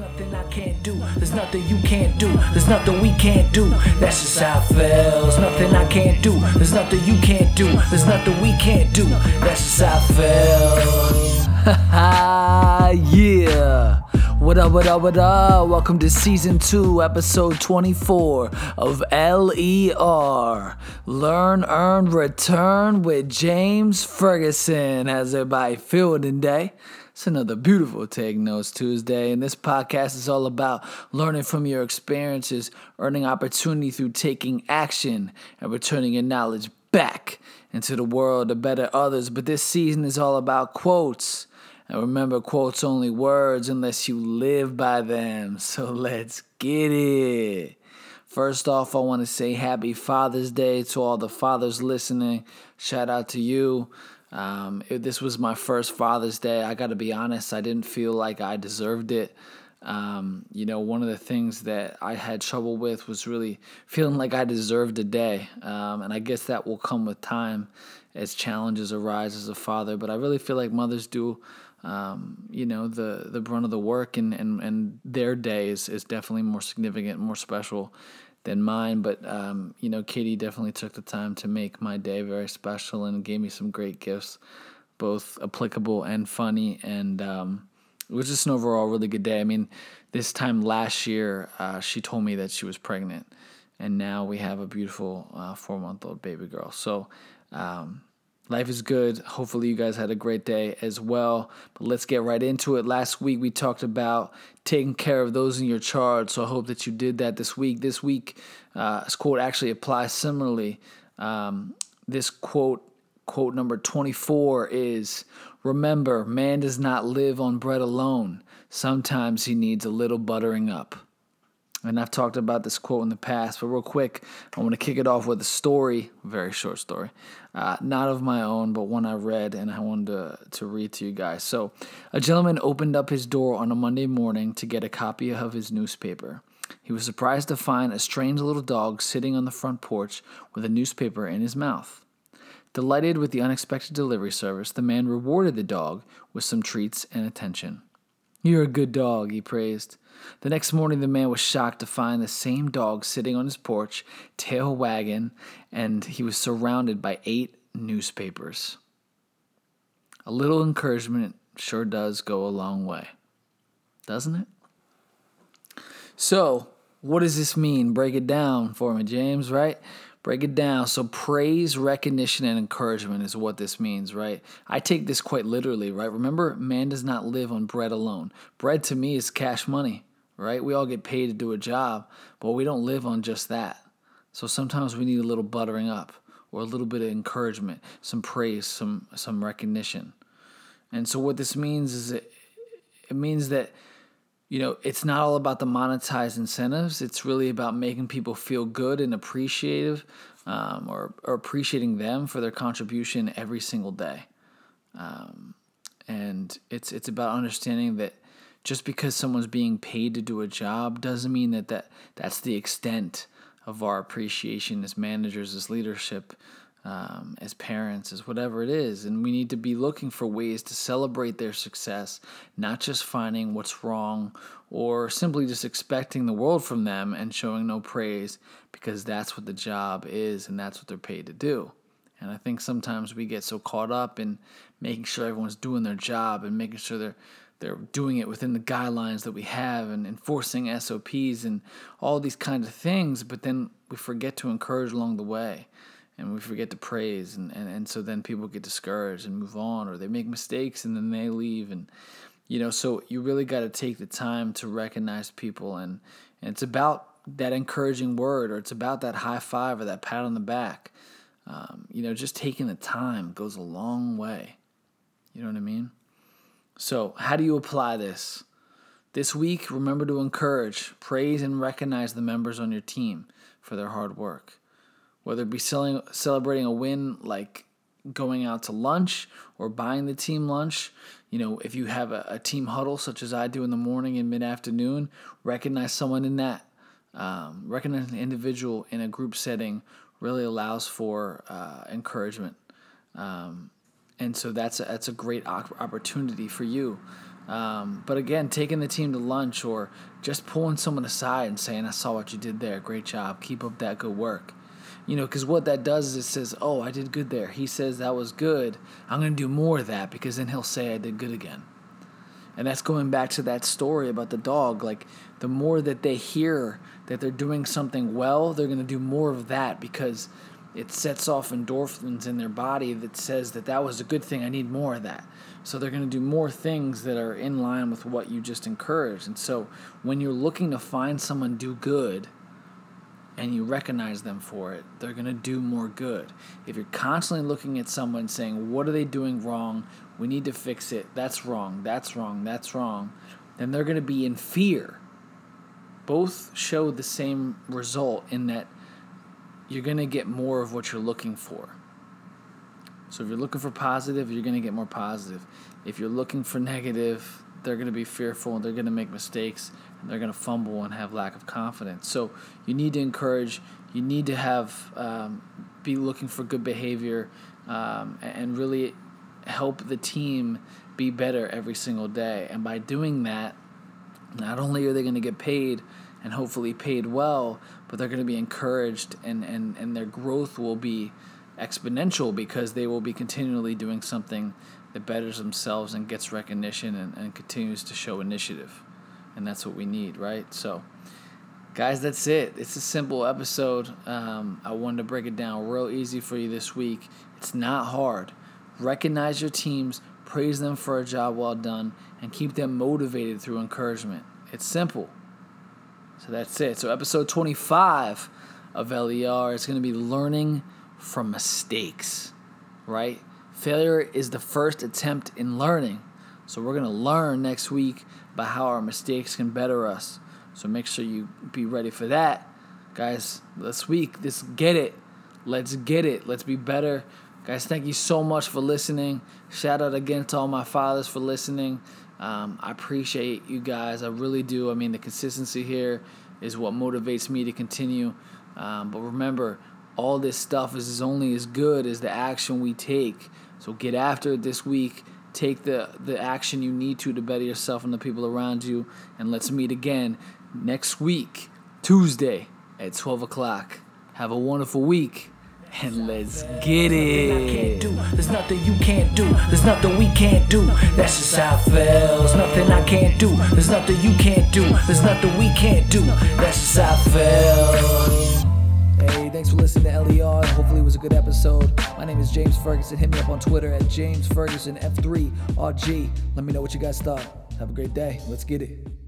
Nothing I can't do. There's nothing you can't do. There's nothing we can't do. That's just how it feels. Nothing I can't do. There's nothing you can't do. There's nothing we can't do. That's just how it feels. yeah. What up, what up, what up? Welcome to season two, episode 24 of LER Learn, Earn, Return with James Ferguson. How's everybody feeling today? It's another beautiful Take Notes Tuesday, and this podcast is all about learning from your experiences, earning opportunity through taking action, and returning your knowledge back into the world to better others. But this season is all about quotes. And remember, quotes only words unless you live by them. So let's get it. First off, I want to say happy Father's Day to all the fathers listening. Shout out to you. Um, it, this was my first Father's Day. I got to be honest, I didn't feel like I deserved it. Um, you know, one of the things that I had trouble with was really feeling like I deserved a day. Um, and I guess that will come with time as challenges arise as a father. But I really feel like mothers do, um, you know, the, the brunt of the work, and, and, and their day is, is definitely more significant, more special than mine. But um, you know, Katie definitely took the time to make my day very special and gave me some great gifts, both applicable and funny. And um, it was just an overall really good day. I mean, this time last year, uh, she told me that she was pregnant, and now we have a beautiful uh, four month old baby girl. So. Um, Life is good. Hopefully, you guys had a great day as well. But let's get right into it. Last week, we talked about taking care of those in your charge. So I hope that you did that this week. This week, uh, this quote actually applies similarly. Um, this quote, quote number 24 is Remember, man does not live on bread alone. Sometimes he needs a little buttering up. And I've talked about this quote in the past, but real quick, I want to kick it off with a story, very short story, uh, not of my own, but one I read and I wanted to, to read to you guys. So, a gentleman opened up his door on a Monday morning to get a copy of his newspaper. He was surprised to find a strange little dog sitting on the front porch with a newspaper in his mouth. Delighted with the unexpected delivery service, the man rewarded the dog with some treats and attention. You're a good dog, he praised. The next morning, the man was shocked to find the same dog sitting on his porch, tail wagging, and he was surrounded by eight newspapers. A little encouragement sure does go a long way, doesn't it? So, what does this mean? Break it down for me, James, right? Break it down. So, praise, recognition, and encouragement is what this means, right? I take this quite literally, right? Remember, man does not live on bread alone. Bread to me is cash money right? We all get paid to do a job, but we don't live on just that. So sometimes we need a little buttering up or a little bit of encouragement, some praise, some some recognition. And so what this means is it, it means that you know, it's not all about the monetized incentives. It's really about making people feel good and appreciative um, or, or appreciating them for their contribution every single day. Um, and it's it's about understanding that just because someone's being paid to do a job doesn't mean that, that that's the extent of our appreciation as managers, as leadership, um, as parents, as whatever it is. And we need to be looking for ways to celebrate their success, not just finding what's wrong or simply just expecting the world from them and showing no praise because that's what the job is and that's what they're paid to do. And I think sometimes we get so caught up in making sure everyone's doing their job and making sure they're they're doing it within the guidelines that we have and enforcing SOPs and all these kinds of things, but then we forget to encourage along the way and we forget to praise and, and, and so then people get discouraged and move on or they make mistakes and then they leave and you know so you really got to take the time to recognize people and, and it's about that encouraging word or it's about that high five or that pat on the back um, you know just taking the time goes a long way you know what i mean so, how do you apply this? This week, remember to encourage, praise, and recognize the members on your team for their hard work. Whether it be selling, celebrating a win like going out to lunch or buying the team lunch, you know, if you have a, a team huddle such as I do in the morning and mid afternoon, recognize someone in that. Um, recognize an individual in a group setting really allows for uh, encouragement. Um, and so that's a, that's a great opportunity for you Um, but again, taking the team to lunch or just pulling someone aside and saying, I saw what you did there. Great job. Keep up that good work. You know, because what that does is it says, Oh, I did good there. He says that was good. I'm going to do more of that because then he'll say I did good again. And that's going back to that story about the dog. Like, the more that they hear that they're doing something well, they're going to do more of that because it sets off endorphins in their body that says that that was a good thing. I need more of that. So they're going to do more things that are in line with what you just encouraged. And so when you're looking to find someone do good and you recognize them for it, they're going to do more good. If you're constantly looking at someone saying, What are they doing wrong? We need to fix it. That's wrong. That's wrong. That's wrong. Then they're going to be in fear. Both show the same result in that you're going to get more of what you're looking for. So if you're looking for positive, you're going to get more positive. If you're looking for negative, they're going to be fearful and they're going to make mistakes and they're going to fumble and have lack of confidence. So you need to encourage. You need to have um, be looking for good behavior um, and really help the team be better every single day. And by doing that, not only are they going to get paid and hopefully paid well, but they're going to be encouraged and, and, and their growth will be exponential because they will be continually doing something that betters themselves and gets recognition and, and continues to show initiative. And that's what we need, right? So, guys, that's it. It's a simple episode. Um, I wanted to break it down real easy for you this week. It's not hard. Recognize your teams, praise them for a job well done, and keep them motivated through encouragement. It's simple. So that's it. So episode 25 of LER is going to be learning from mistakes, right? Failure is the first attempt in learning. So we're going to learn next week about how our mistakes can better us. So make sure you be ready for that. Guys, this week, let's get it. Let's get it. Let's be better. Guys, thank you so much for listening. Shout out again to all my fathers for listening. Um, I appreciate you guys. I really do. I mean, the consistency here is what motivates me to continue. Um, but remember, all this stuff is only as good as the action we take. So get after it this week. Take the, the action you need to to better yourself and the people around you. And let's meet again next week, Tuesday at 12 o'clock. Have a wonderful week and let's get it. There's nothing you can't do. There's nothing we can't do. That's just how it feels. Nothing I can't do. There's nothing you can't do. There's nothing we can't do. That's just how it feels. Listening to LER. Hopefully, it was a good episode. My name is James Ferguson. Hit me up on Twitter at James Ferguson F3RG. Let me know what you guys thought. Have a great day. Let's get it.